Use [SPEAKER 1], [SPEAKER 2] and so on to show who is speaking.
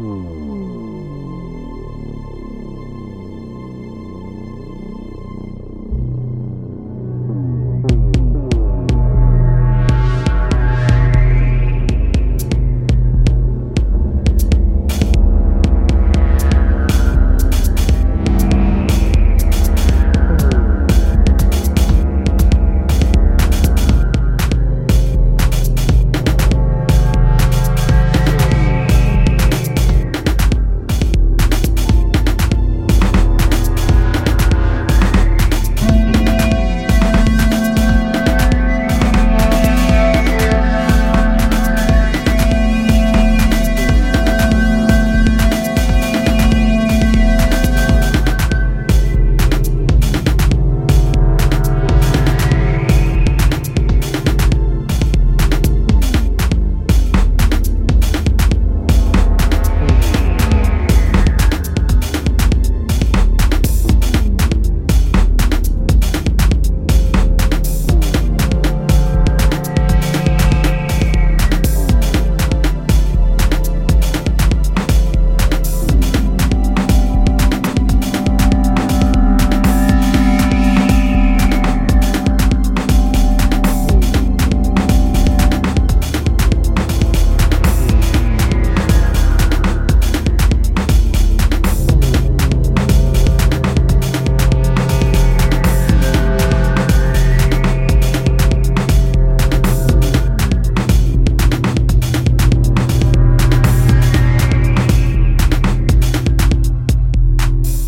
[SPEAKER 1] Ooh.